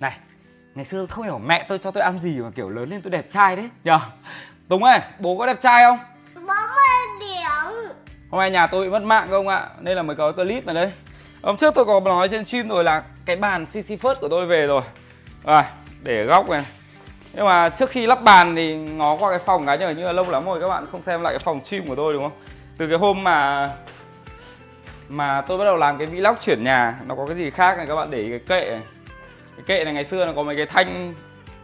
Này Ngày xưa không hiểu mẹ tôi cho tôi ăn gì mà kiểu lớn lên tôi đẹp trai đấy. Nhờ Tùng ơi bố có đẹp trai không? 40 điểm Hôm nay nhà tôi bị mất mạng không ạ? Nên là mới có clip này đây. Hôm trước tôi có nói trên stream rồi là Cái bàn CC First của tôi về rồi. Rồi để góc này. Nhưng mà trước khi lắp bàn thì ngó qua cái phòng cái nhờ như là lâu lắm rồi các bạn không xem lại cái phòng stream của tôi đúng không? Từ cái hôm mà Mà tôi bắt đầu làm cái vlog chuyển nhà Nó có cái gì khác này các bạn để ý cái kệ này cái kệ này ngày xưa nó có mấy cái thanh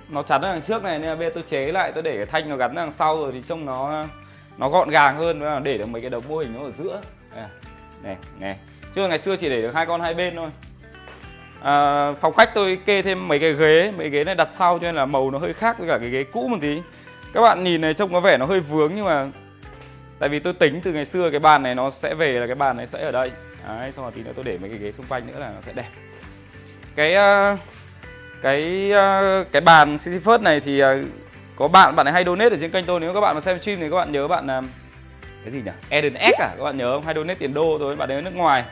Nó chắn ở đằng trước này nên là bây giờ tôi chế lại tôi để cái thanh nó gắn đằng sau rồi thì trông nó nó gọn gàng hơn và để được mấy cái đống mô hình nó ở giữa. Này này, này. chứ ngày xưa chỉ để được hai con hai bên thôi. À, phòng khách tôi kê thêm mấy cái ghế mấy ghế này đặt sau cho nên là màu nó hơi khác với cả cái ghế cũ một tí. Các bạn nhìn này trông có vẻ nó hơi vướng nhưng mà tại vì tôi tính từ ngày xưa cái bàn này nó sẽ về là cái bàn này sẽ ở đây. Đấy, xong rồi tí nữa tôi để mấy cái ghế xung quanh nữa là nó sẽ đẹp. Cái uh, cái ờ, cái bàn City First này thì ờ, có bạn bạn ấy hay donate ở trên kênh tôi. Nếu các bạn mà xem stream thì các bạn nhớ bạn ờ, cái gì nhỉ? Eden X à? Các bạn nhớ không? Hay donate tiền đô thôi bạn ấy ở nước ngoài.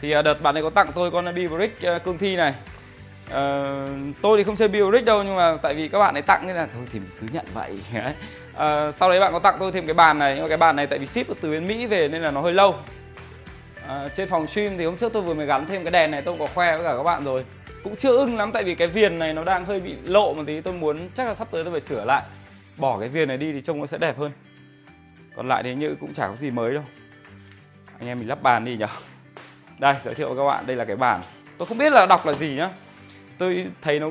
Thì đợt bạn ấy có tặng tôi con Biobrick cương thi này. Uh, tôi thì không chơi Biobrick đâu nhưng mà tại vì các bạn ấy tặng nên là thôi thì mình cứ nhận vậy. Uh, sau đấy bạn có tặng tôi thêm cái bàn này. Nhưng mà cái bàn này tại vì ship từ bên Mỹ về nên là nó hơi lâu. Uh, trên phòng stream thì hôm trước tôi vừa mới gắn thêm cái đèn này tôi có khoe với cả các bạn rồi cũng chưa ưng lắm tại vì cái viền này nó đang hơi bị lộ một tí tôi muốn chắc là sắp tới tôi phải sửa lại. Bỏ cái viền này đi thì trông nó sẽ đẹp hơn. Còn lại thì như cũng chả có gì mới đâu. Anh em mình lắp bàn đi nhở. Đây giới thiệu với các bạn đây là cái bàn. Tôi không biết là đọc là gì nhá. Tôi thấy nó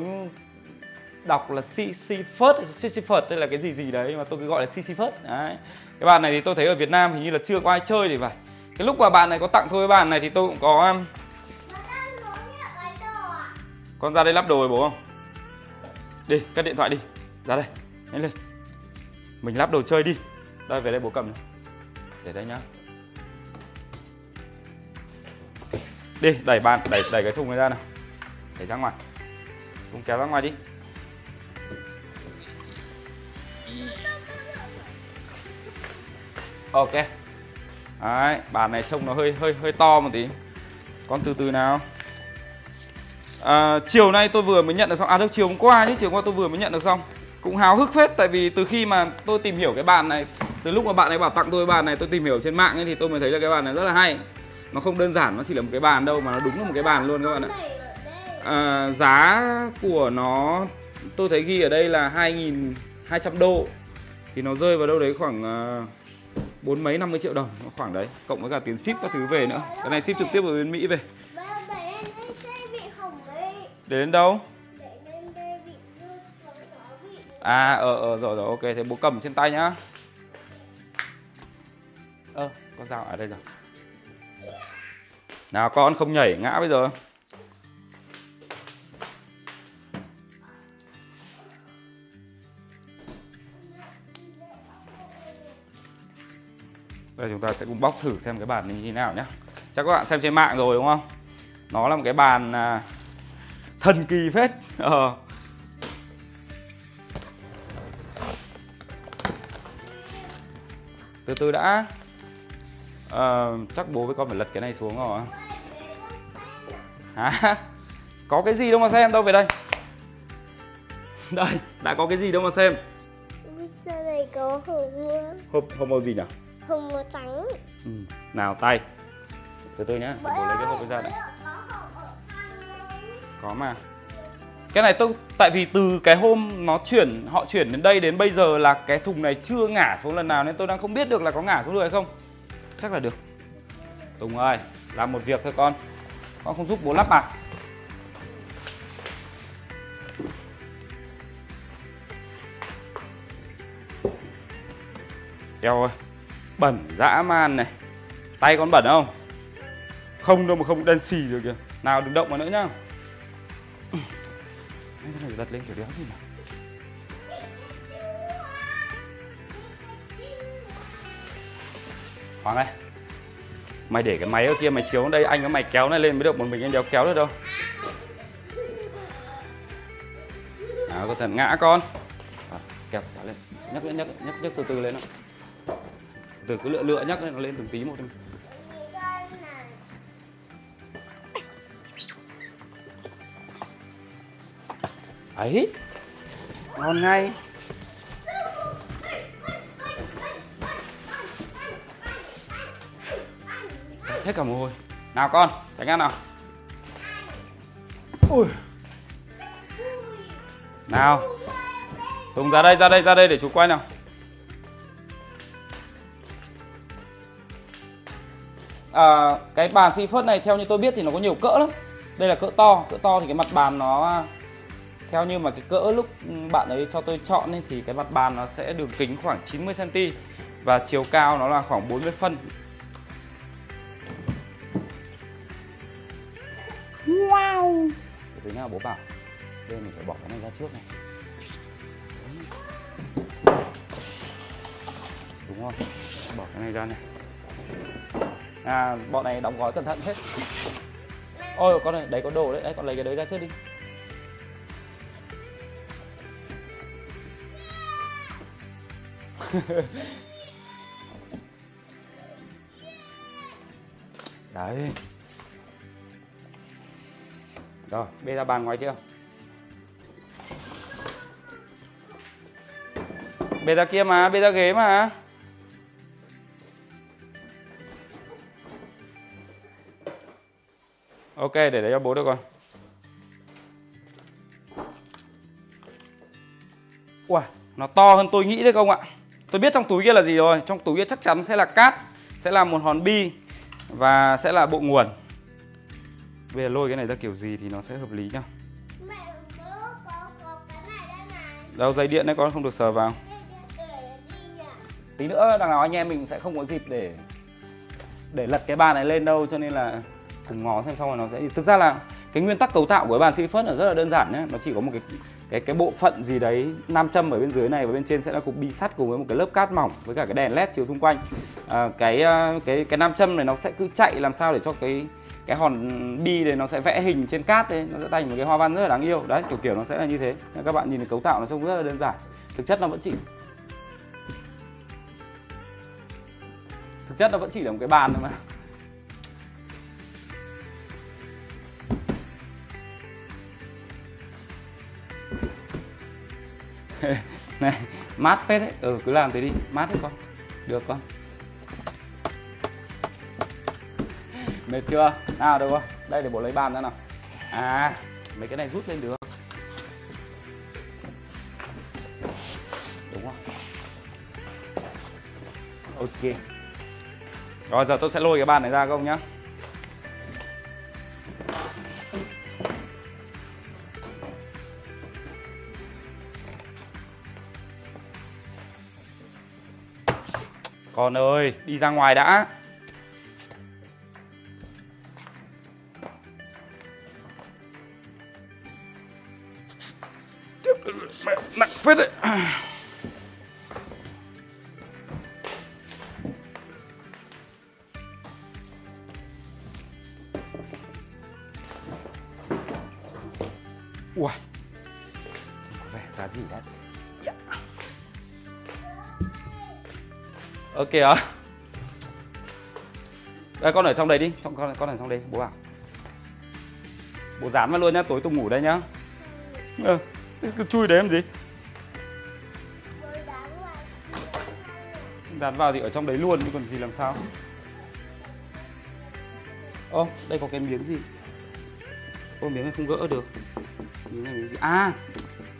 đọc là CC First, CC First đây là cái gì gì đấy mà tôi cứ gọi là CC First đấy. cái bàn này thì tôi thấy ở Việt Nam hình như là chưa có ai chơi thì phải. Cái lúc mà bạn này có tặng tôi cái bàn này thì tôi cũng có um, con ra đây lắp đồ rồi bố không? Đi, cất điện thoại đi. Ra đây, nhanh lên. Mình lắp đồ chơi đi. Đây, về đây bố cầm này. Để đây nhá. Đi, đẩy bàn, đẩy đẩy cái thùng này ra nào Đẩy ra ngoài. Thùng kéo ra ngoài đi. Ok. Đấy, bàn này trông nó hơi hơi hơi to một tí. Con từ từ nào à, chiều nay tôi vừa mới nhận được xong. À đâu chiều hôm qua chứ chiều hôm qua tôi vừa mới nhận được xong. Cũng háo hức phết tại vì từ khi mà tôi tìm hiểu cái bàn này từ lúc mà bạn ấy bảo tặng tôi bàn này tôi tìm hiểu trên mạng ấy thì tôi mới thấy là cái bàn này rất là hay. Nó không đơn giản nó chỉ là một cái bàn đâu mà nó đúng là một cái bàn luôn các bạn ạ. À, giá của nó tôi thấy ghi ở đây là 2.200 đô. Thì nó rơi vào đâu đấy khoảng à, bốn uh, mấy 50 triệu đồng khoảng đấy. Cộng với cả tiền ship các thứ về nữa. Cái này ship trực tiếp ở bên Mỹ về để đến đâu? À ờ ờ rồi rồi ok thế bố cầm trên tay nhá. Ơ ờ, con dao ở đây rồi. Nào con không nhảy ngã bây giờ. Bây giờ chúng ta sẽ cùng bóc thử xem cái bàn này như thế nào nhé Chắc các bạn xem trên mạng rồi đúng không? Nó là một cái bàn à, thần kỳ phết. Ờ. từ từ đã. Ờ, chắc bố với con phải lật cái này xuống rồi. Hả? Có cái gì đâu mà xem đâu về đây. Đây đã có cái gì đâu mà xem. Sau này có hộp hộp hộp màu gì nhỉ? Hộp màu trắng. Ừ. nào tay. Từ từ nhá bố lấy cái hộp ra này có mà. Cái này tôi, tại vì từ cái hôm nó chuyển, họ chuyển đến đây đến bây giờ là cái thùng này chưa ngả xuống lần nào nên tôi đang không biết được là có ngả xuống được hay không. Chắc là được. Tùng ơi làm một việc thôi con. Con không giúp bố lắp à? Eo ơi, Bẩn dã man này. Tay con bẩn không? Không đâu mà không đen xì được kìa. Nào đừng động vào nữa nhá lật lên kiểu đéo gì mà Hoàng ơi Mày để cái máy ở kia mày chiếu đây anh có mày kéo này lên mới được một mình anh đéo kéo được đâu. Nào có thần ngã con. À, Kéo lên. Nhấc nhấc nhấc nhấc nhấc từ từ lên nào từ cứ lựa lựa nhấc lên nó lên từng tí một ấy ngon ngay. Hết cả mồ hôi. Nào con tránh ăn nào. Ui. Nào. Tùng ra đây ra đây ra đây để chú quay nào. À, cái bàn Seafirst này theo như tôi biết thì nó có nhiều cỡ lắm. Đây là cỡ to cỡ to thì cái mặt bàn nó theo như mà cái cỡ lúc bạn ấy cho tôi chọn ấy, thì cái mặt bàn nó sẽ đường kính khoảng 90 cm và chiều cao nó là khoảng 40 phân. Wow! Từ nha bố bảo. Đây mình phải bỏ cái này ra trước này. Đúng không? Bỏ cái này ra này. À bọn này đóng gói cẩn thận hết. Ôi con này, đấy có đồ đấy, đấy con lấy cái đấy ra trước đi đấy. Rồi bê ra bàn ngoài chưa bê ra kia mà bê ra ghế mà. Ok để đấy cho bố được rồi. Wow, nó to hơn tôi nghĩ đấy không ạ. Tôi biết trong túi kia là gì rồi. Trong túi kia chắc chắn sẽ là cát Sẽ là một hòn bi Và sẽ là bộ nguồn. Bây giờ lôi cái này ra kiểu gì thì nó sẽ hợp lý nhá. Mẹ bố có, có cái này đây này. Đâu dây điện đấy con không được sờ vào? Tí nữa đằng nào anh em mình sẽ không có dịp để Để lật cái bàn này lên đâu Cho nên là cùng ngó xem xong rồi nó sẽ Thực ra là cái nguyên tắc cấu tạo của cái bàn Seafirst là rất là đơn giản nhé Nó chỉ có một cái cái cái bộ phận gì đấy nam châm ở bên dưới này và bên trên sẽ là cục bi sắt cùng với một cái lớp cát mỏng với cả cái đèn led chiếu xung quanh. À, cái à, cái cái nam châm này nó sẽ cứ chạy làm sao để cho cái cái hòn bi này nó sẽ vẽ hình trên cát đấy nó sẽ thành một cái hoa văn rất là đáng yêu. Đấy kiểu kiểu nó sẽ là như thế. Các bạn nhìn thấy cấu tạo nó trông rất là đơn giản. Thực chất nó vẫn chỉ thực chất nó vẫn chỉ là một cái bàn thôi mà. này, mát phết đấy. Ừ cứ làm thế đi. Mát đấy con. Được con. Mệt chưa? Nào, được không? Đây, để bộ lấy bàn ra nào. À mấy cái này rút lên được. Đúng không? Ok. Rồi, giờ tôi sẽ lôi cái bàn này ra không nhá. Con ơi, đi ra ngoài đã. Kìa. Đây con ở trong đấy đi. Con con con ở trong đây bố bảo bố dán vào luôn nhá tối tôi ngủ đây nhá. Ờ, cứ chui đấy làm gì? Dán vào. dán vào thì ở trong đấy luôn chứ còn gì làm sao? Ô đây có cái miếng gì? Ô miếng này không gỡ được. Miếng này miếng gì? À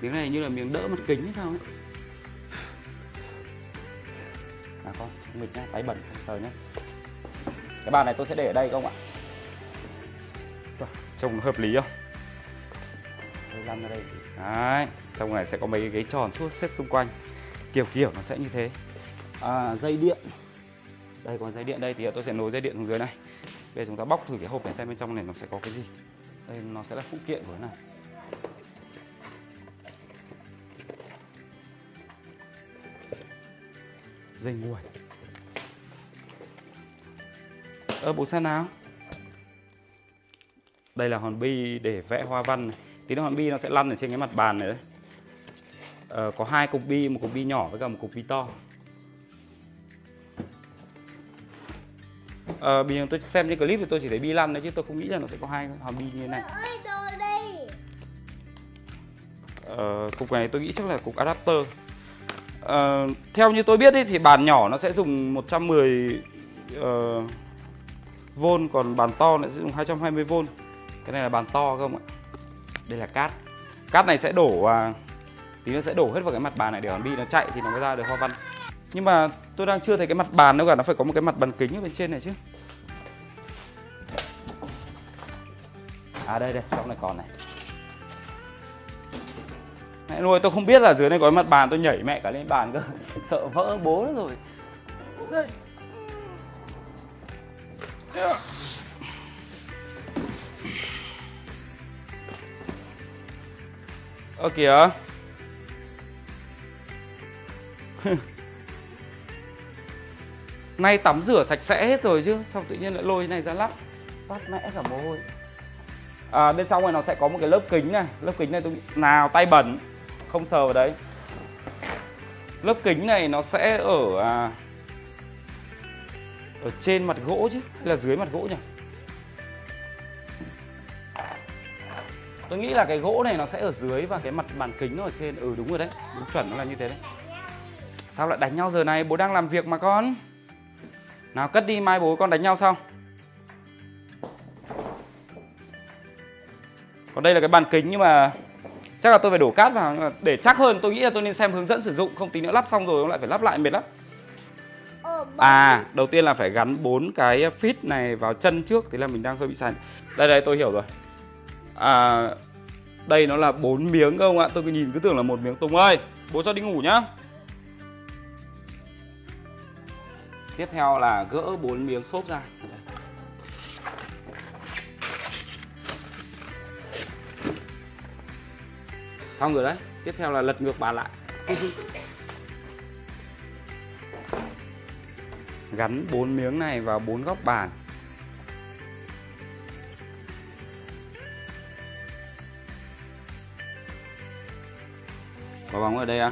miếng này như là miếng đỡ mặt kính hay sao ấy. Nghịch nhá tay bẩn sờ nhá. Cái bàn này tôi sẽ để ở đây không ạ? Trông hợp lý không? Tôi lăn ra đây. Đấy xong này sẽ có mấy cái ghế tròn suốt xếp xung quanh. Kiểu kiểu nó sẽ như thế. À, dây điện. Đây còn dây điện đây thì tôi sẽ nối dây điện xuống dưới này. Bây giờ chúng ta bóc thử cái hộp này xem bên trong này nó sẽ có cái gì. Đây nó sẽ là phụ kiện của nó này. Dây nguội ơ bố xem nào? Đây là hòn bi để vẽ hoa văn này. tí nữa hòn bi nó sẽ lăn ở trên cái mặt bàn này đấy. Ờ, có hai cục bi một cục bi nhỏ với cả một cục bi to. Ờ, bình thường tôi xem trên clip thì tôi chỉ thấy bi lăn đấy chứ tôi không nghĩ là nó sẽ có hai hòn bi như thế này. Ờ, cục này tôi nghĩ chắc là cục adapter. Ờ, theo như tôi biết ý, thì bàn nhỏ nó sẽ dùng 110 uh, V còn bàn to nó sẽ dùng 220 V cái này là bàn to không ạ? Đây là cát. Cát này sẽ đổ à, tí nó sẽ đổ hết vào cái mặt bàn này để hòn bi nó chạy thì nó mới ra được hoa văn. Nhưng mà tôi đang chưa thấy cái mặt bàn đâu cả nó phải có một cái mặt bàn kính ở bên trên này chứ. À đây đây trong này còn này. Mẹ nuôi tôi không biết là dưới này có cái mặt bàn tôi nhảy mẹ cả lên bàn cơ. Sợ vỡ bố rồi đây ơ kìa. Nay tắm rửa sạch sẽ hết rồi chứ xong tự nhiên lại lôi cái này ra lắp? Toát mẽ cả mồ hôi. À, bên trong này nó sẽ có một cái lớp kính này. Lớp kính này tôi nào tay bẩn. Không sờ vào đấy. Lớp kính này nó sẽ ở à, ở trên mặt gỗ chứ, hay là dưới mặt gỗ nhỉ? Tôi nghĩ là cái gỗ này nó sẽ ở dưới và cái mặt bàn kính nó ở trên. Ừ đúng rồi đấy, đúng chuẩn, nó là như thế đấy. Sao lại đánh nhau giờ này? Bố đang làm việc mà con. Nào, cất đi, mai bố con đánh nhau sau. Còn đây là cái bàn kính nhưng mà chắc là tôi phải đổ cát vào, nhưng mà để chắc hơn, tôi nghĩ là tôi nên xem hướng dẫn sử dụng. Không tí nữa lắp xong rồi, ông lại phải lắp lại mệt lắm. À, đầu tiên là phải gắn bốn cái fit này vào chân trước Thế là mình đang hơi bị sai Đây đây tôi hiểu rồi. À, đây nó là bốn miếng không ạ? Tôi cứ nhìn cứ tưởng là một miếng. Tùng ơi, bố cho đi ngủ nhá. Tiếp theo là gỡ bốn miếng xốp ra. Xong rồi đấy. Tiếp theo là lật ngược bàn lại gắn bốn miếng này vào bốn góc bàn. Có bóng ở đây à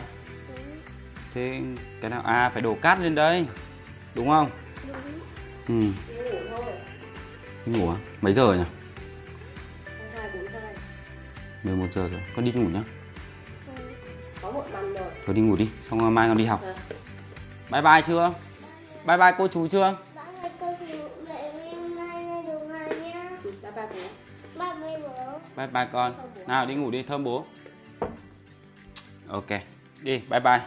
thế cái nào? À phải đổ cát lên đây. Đúng không? Đúng ừ. Đi ngủ à? Mấy giờ nhỉ? 11 giờ rồi. Con đi ngủ nhá. Có một năm rồi. Thôi đi ngủ đi xong mai con đi học. Bye bye chưa bye bye cô chú chưa? Bác ơi cô chú. Mẹ hôm nay đường hàng nhá bố. Với bố. Bye bye con. Nào đi ngủ đi thơm bố. Ok đi bye bye.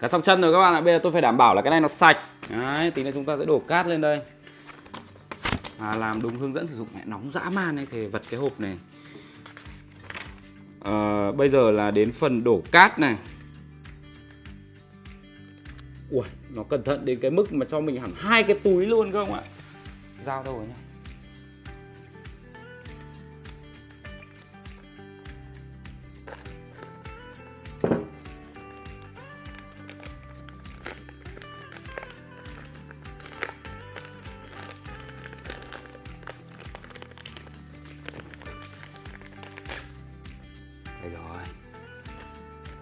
Cá xong chân rồi các bạn ạ Bây giờ tôi phải đảm bảo là cái này nó sạch. Đấy, tí nữa chúng ta sẽ đổ cát lên đây. À, Làm đúng hướng dẫn sử dụng. Mẹ nóng dã man này Thì vật cái hộp này à, Bây giờ là đến phần đổ cát này Ui, nó cẩn thận đến cái mức mà cho mình hẳn hai cái túi luôn cơ không ạ? Dao đâu rồi nhá?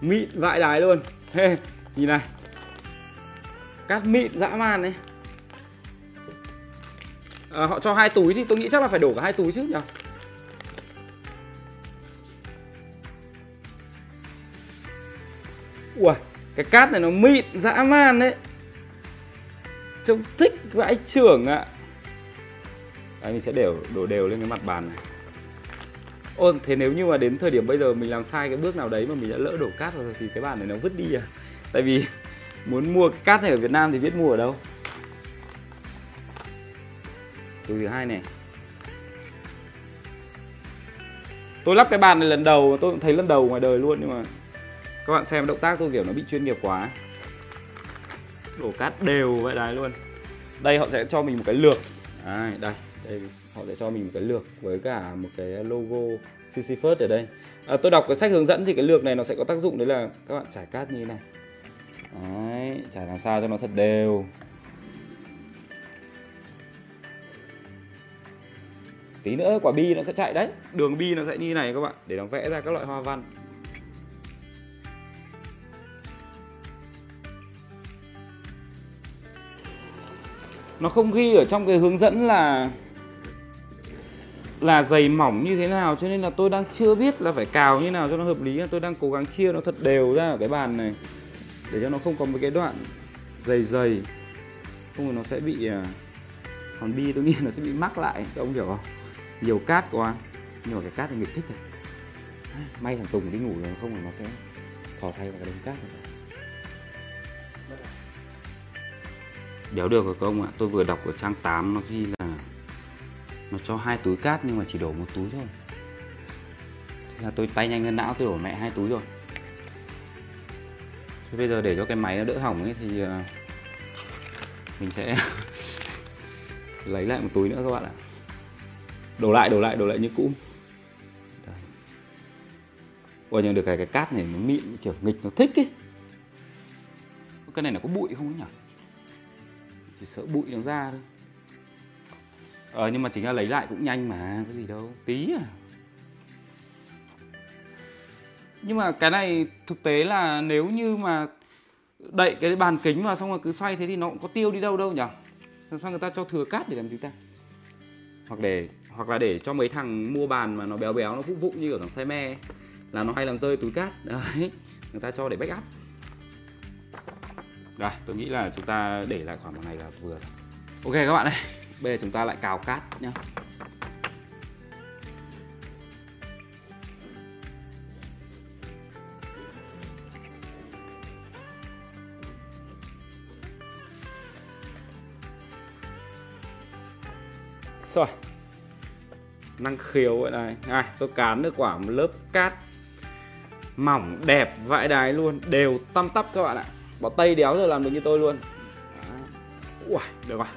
Mịn vãi đái luôn. Hê, Nhìn này. Cát mịn dã man đấy. À, họ cho hai túi thì tôi nghĩ chắc là phải đổ cả hai túi chứ nhỉ? Ui cái cát này nó mịn dã man đấy. Trông thích vãi trưởng ạ. Đấy, mình sẽ đều đổ đều lên cái mặt bàn này. Ô, thế nếu như mà đến thời điểm bây giờ mình làm sai cái bước nào đấy mà mình đã lỡ đổ cát rồi thì cái bàn này nó vứt đi à? Tại vì muốn mua cái cát này ở Việt Nam thì biết mua ở đâu. Từ thứ hai này. Tôi lắp cái bàn này lần đầu tôi cũng thấy lần đầu ngoài đời luôn nhưng mà các bạn xem động tác tôi kiểu nó bị chuyên nghiệp quá. Đổ cát đều vậy đấy luôn. Đây họ sẽ cho mình một cái lược. À, đây, đây họ sẽ cho mình một cái lược với cả một cái logo CC First ở đây. À, Tôi đọc cái sách hướng dẫn thì cái lược này nó sẽ có tác dụng đấy là các bạn trải cát như thế này. Đấy, trải làm sao cho nó thật đều. Tí nữa quả bi nó sẽ chạy đấy. Đường bi nó sẽ như này các bạn Để nó vẽ ra các loại hoa văn. Nó không ghi ở trong cái hướng dẫn là là dày mỏng như thế nào cho nên là tôi đang chưa biết là phải cào như nào cho nó hợp lý tôi đang cố gắng chia nó thật đều ra ở cái bàn này để cho nó không có một cái đoạn dày dày. Không thì nó sẽ bị à, còn bi tôi nghĩ nó sẽ bị mắc lại. Các ông hiểu không? Nhiều cát quá. Nhưng mà cái cát thì nghịch thích rồi may thằng Tùng đi ngủ rồi không là nó sẽ thò thay vào cái đống cát này. Đéo được rồi các ông ạ, tôi vừa đọc ở trang 8 nó ghi là nó cho hai túi cát nhưng mà chỉ đổ một túi thôi. Thế là tôi tay nhanh hơn não tôi đổ mẹ hai túi rồi. Thế bây giờ để cho cái máy nó đỡ hỏng ấy thì ờ, mình sẽ lấy lại một túi nữa các bạn ạ. Đổ lại, đổ lại, đổ lại như cũ. Ôi nhưng được cái cái cát này nó mịn kiểu nghịch nó thích ấy. Cái này nó có bụi không ấy nhỉ? chỉ sợ bụi nó ra thôi ờ nhưng mà chính là lấy lại cũng nhanh mà có gì đâu. Tí à. Nhưng mà cái này thực tế là nếu như mà đậy cái bàn kính vào xong rồi cứ xoay thế thì nó cũng có tiêu đi đâu đâu nhỉ làm sao người ta cho thừa cát để làm gì ta? Hoặc để hoặc là để cho mấy thằng mua bàn mà nó béo béo nó vụng vụng như ở thằng xe me là nó hay làm rơi túi cát. Đấy người ta cho để backup. Rồi, tôi nghĩ là chúng ta để lại khoảng một này là vừa. Ok các bạn ơi, bây giờ chúng ta lại cào cát nhé Rồi. Năng khiếu vậy này. Này Tôi cán được quả một lớp cát Mỏng đẹp vãi đái luôn. Đều tăm tắp các bạn ạ. Bỏ tay đéo rồi làm được như tôi luôn. Ui, được rồi.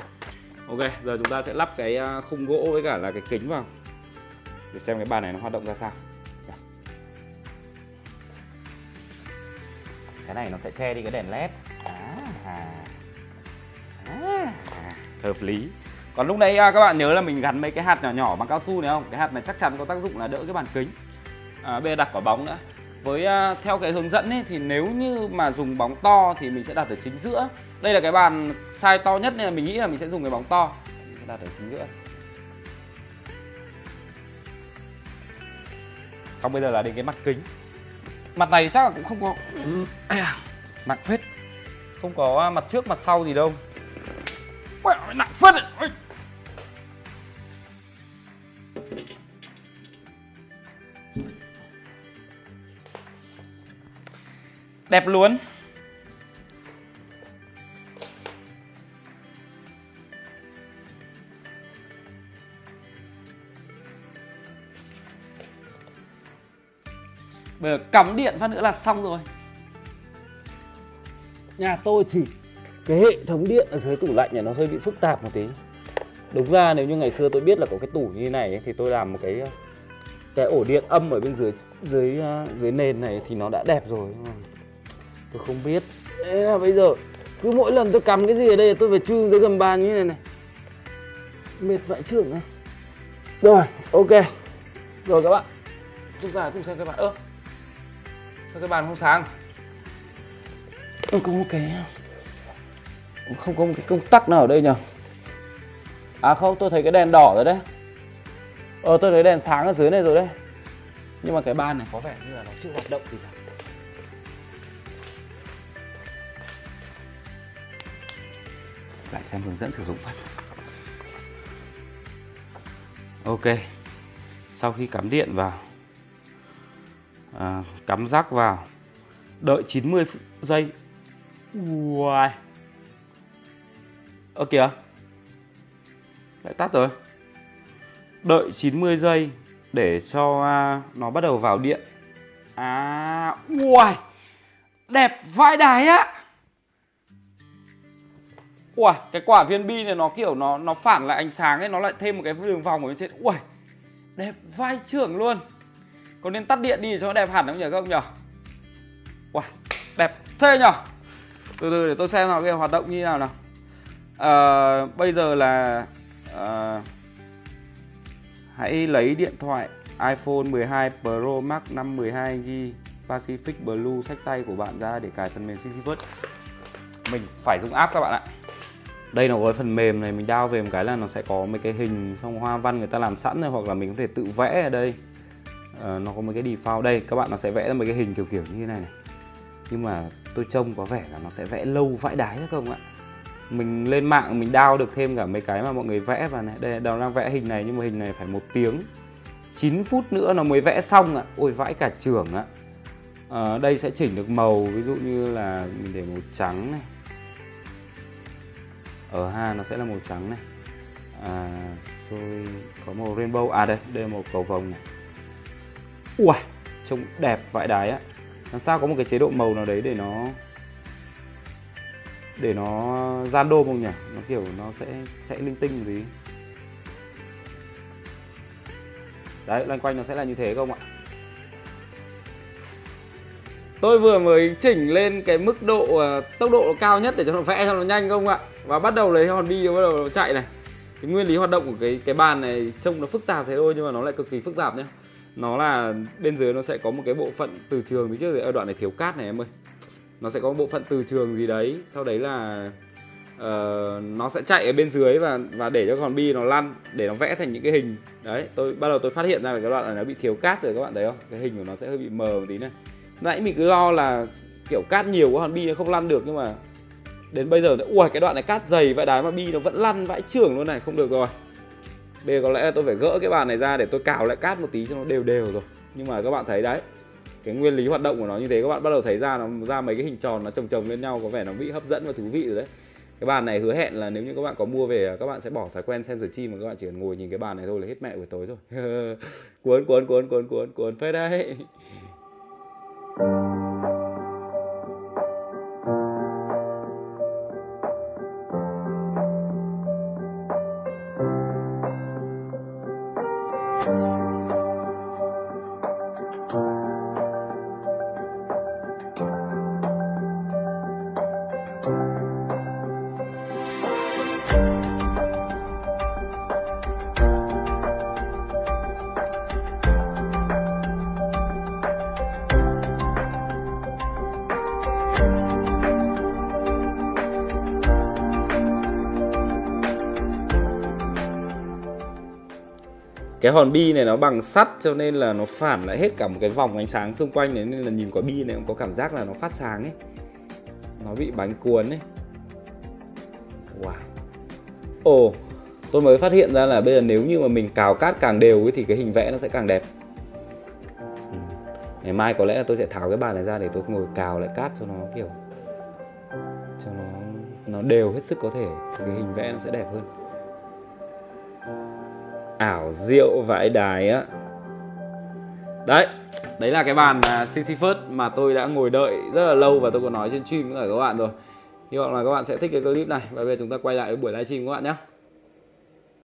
Ok, giờ chúng ta sẽ lắp cái à, khung gỗ với cả là cái kính vào. Để xem cái bàn này nó hoạt động ra sao. Cái này nó sẽ che đi cái đèn led. À, à, à, Hợp lý. Còn lúc nãy à, các bạn nhớ là mình gắn mấy cái hạt nhỏ nhỏ bằng cao su này không? Cái hạt này chắc chắn có tác dụng là đỡ cái bàn kính. À, Bây giờ đặt quả bóng nữa với uh, theo cái hướng dẫn ấy, thì nếu như mà dùng bóng to thì mình sẽ đặt ở chính giữa. Đây là cái bàn size to nhất nên là mình nghĩ là mình sẽ dùng cái bóng to. Mình sẽ đặt ở chính giữa. Xong bây giờ là đến cái mặt kính. Mặt này chắc là cũng không có ừ. à, nặng phết. Không có à, mặt trước mặt sau gì đâu. Nặng phết ấy. Đẹp luôn. Bây giờ cắm điện phát nữa là xong rồi. Nhà tôi thì cái hệ thống điện ở dưới tủ lạnh này nó hơi bị phức tạp một tí. Đúng ra nếu như ngày xưa tôi biết là có cái tủ như này ấy, thì tôi làm một cái cái ổ điện âm ở bên dưới dưới à, dưới nền này thì nó đã đẹp rồi tôi không biết. Thế là bây giờ, cứ mỗi lần tôi cắm cái gì ở đây tôi phải chui dưới gầm bàn như này này. Mệt vãi trưởng này rồi, ok. Rồi các bạn. Chúng ta cùng xem cái bàn ơ, sao cái bàn không sáng? Không có một cái ờ, không có một cái công tắc nào ở đây nhở à không, tôi thấy cái đèn đỏ rồi đấy. Ờ tôi thấy đèn sáng ở dưới này rồi đấy. Nhưng mà cái bàn này có vẻ như là nó chưa hoạt động gì cả lại xem hướng dẫn sử dụng phát. Ok. Sau khi cắm điện vào à, cắm rác vào đợi 90 giây. Uầy. ơ kìa. Lại tắt rồi. Đợi 90 giây để cho à, nó bắt đầu vào điện. À uầy. Đẹp vãi đài á. Ui, cái quả viên bi này nó kiểu nó nó phản lại ánh sáng ấy, nó lại thêm một cái đường vòng ở bên trên. Ui, đẹp vai trưởng luôn. Có nên tắt điện đi cho nó đẹp hẳn không nhỉ các ông nhỉ? Ui, đẹp thế nhỉ? Từ từ để tôi xem nào cái hoạt động như nào nào. À, bây giờ là à, hãy lấy điện thoại iPhone 12 Pro Max 512GB Pacific Blue sách tay của bạn ra để cài phần mềm CCVert. Mình phải dùng app các bạn ạ đây nó có phần mềm này mình đao về một cái là nó sẽ có mấy cái hình xong hoa văn người ta làm sẵn rồi hoặc là mình có thể tự vẽ ở đây. À, nó có mấy cái default. Đây các bạn nó sẽ vẽ ra mấy cái hình kiểu kiểu như thế này này. Nhưng mà tôi trông có vẻ là nó sẽ vẽ lâu vãi đái đấy không ạ. Mình lên mạng mình đao được thêm cả mấy cái mà mọi người vẽ vào này. Đây nó đang vẽ hình này nhưng mà hình này phải một tiếng. 9 phút nữa nó mới vẽ xong ạ. Ôi vãi cả trưởng ạ. À, đây sẽ chỉnh được màu ví dụ như là mình để màu trắng này ở ha nó sẽ là màu trắng này. À, rồi có màu rainbow. À đây đây là màu cầu vồng này. Ui trông đẹp vãi đái á. Làm sao có một cái chế độ màu nào đấy để nó để nó gian đô không nhỉ? Nó kiểu nó sẽ chạy linh tinh một tí. Đấy loanh quanh nó sẽ là như thế không ạ? Tôi vừa mới chỉnh lên cái mức độ à, tốc độ cao nhất để cho nó vẽ cho nó nhanh không ạ? Và bắt đầu lấy hòn bi nó bắt đầu nó chạy này. Cái nguyên lý hoạt động của cái cái bàn này trông nó phức tạp thế thôi nhưng mà nó lại cực kỳ phức tạp nhá, nó là bên dưới nó sẽ có một cái bộ phận từ trường thì trước ở đoạn này thiếu cát này em ơi. Nó sẽ có một bộ phận từ trường gì đấy sau đấy là uh, nó sẽ chạy ở bên dưới và và để cho con bi nó lăn để nó vẽ thành những cái hình. Đấy tôi bắt đầu tôi phát hiện ra là cái đoạn này nó bị thiếu cát rồi các bạn thấy không? Cái hình của nó sẽ hơi bị mờ một tí này. Nãy mình cứ lo là kiểu cát nhiều quá con bi nó không lăn được nhưng mà đến bây giờ ui, cái đoạn này cát dày vậy đái mà bi nó vẫn lăn vãi trưởng luôn này. Không được rồi. Bây giờ có lẽ là tôi phải gỡ cái bàn này ra để tôi cào lại cát một tí cho nó đều đều rồi. Nhưng mà các bạn thấy đấy, cái nguyên lý hoạt động của nó như thế, các bạn bắt đầu thấy ra nó ra mấy cái hình tròn nó chồng chồng lên nhau, có vẻ nó bị hấp dẫn và thú vị rồi đấy. Cái bàn này hứa hẹn là nếu như các bạn có mua về, các bạn sẽ bỏ thói quen xem rồi mà các bạn chỉ cần ngồi nhìn cái bàn này thôi là hết mẹ buổi tối rồi. Cuốn cuốn cuốn cuốn cuốn cuốn phết đấy. Cái hòn bi này nó bằng sắt, cho nên là nó phản lại hết cả một cái vòng ánh sáng xung quanh đấy, nên là nhìn quả bi này cũng có cảm giác là nó phát sáng ấy. Nó bị bánh cuốn ấy. Wow. Ồ, tôi mới phát hiện ra là bây giờ nếu như mà mình cào cát càng đều ấy, thì cái hình vẽ nó sẽ càng đẹp. Ừ. ngày mai có lẽ là tôi sẽ tháo cái bàn này ra để tôi ngồi cào lại cát cho nó kiểu, cho nó nó đều hết sức có thể, thì cái hình vẽ nó sẽ đẹp hơn ảo diệu vãi đài á. Đấy đấy là cái bàn à, Sisyphus mà tôi đã ngồi đợi rất là lâu và tôi có nói trên stream với cả các bạn rồi. Hy vọng là các bạn sẽ thích cái clip này. Và bây giờ chúng ta quay lại với buổi livestream các bạn nhé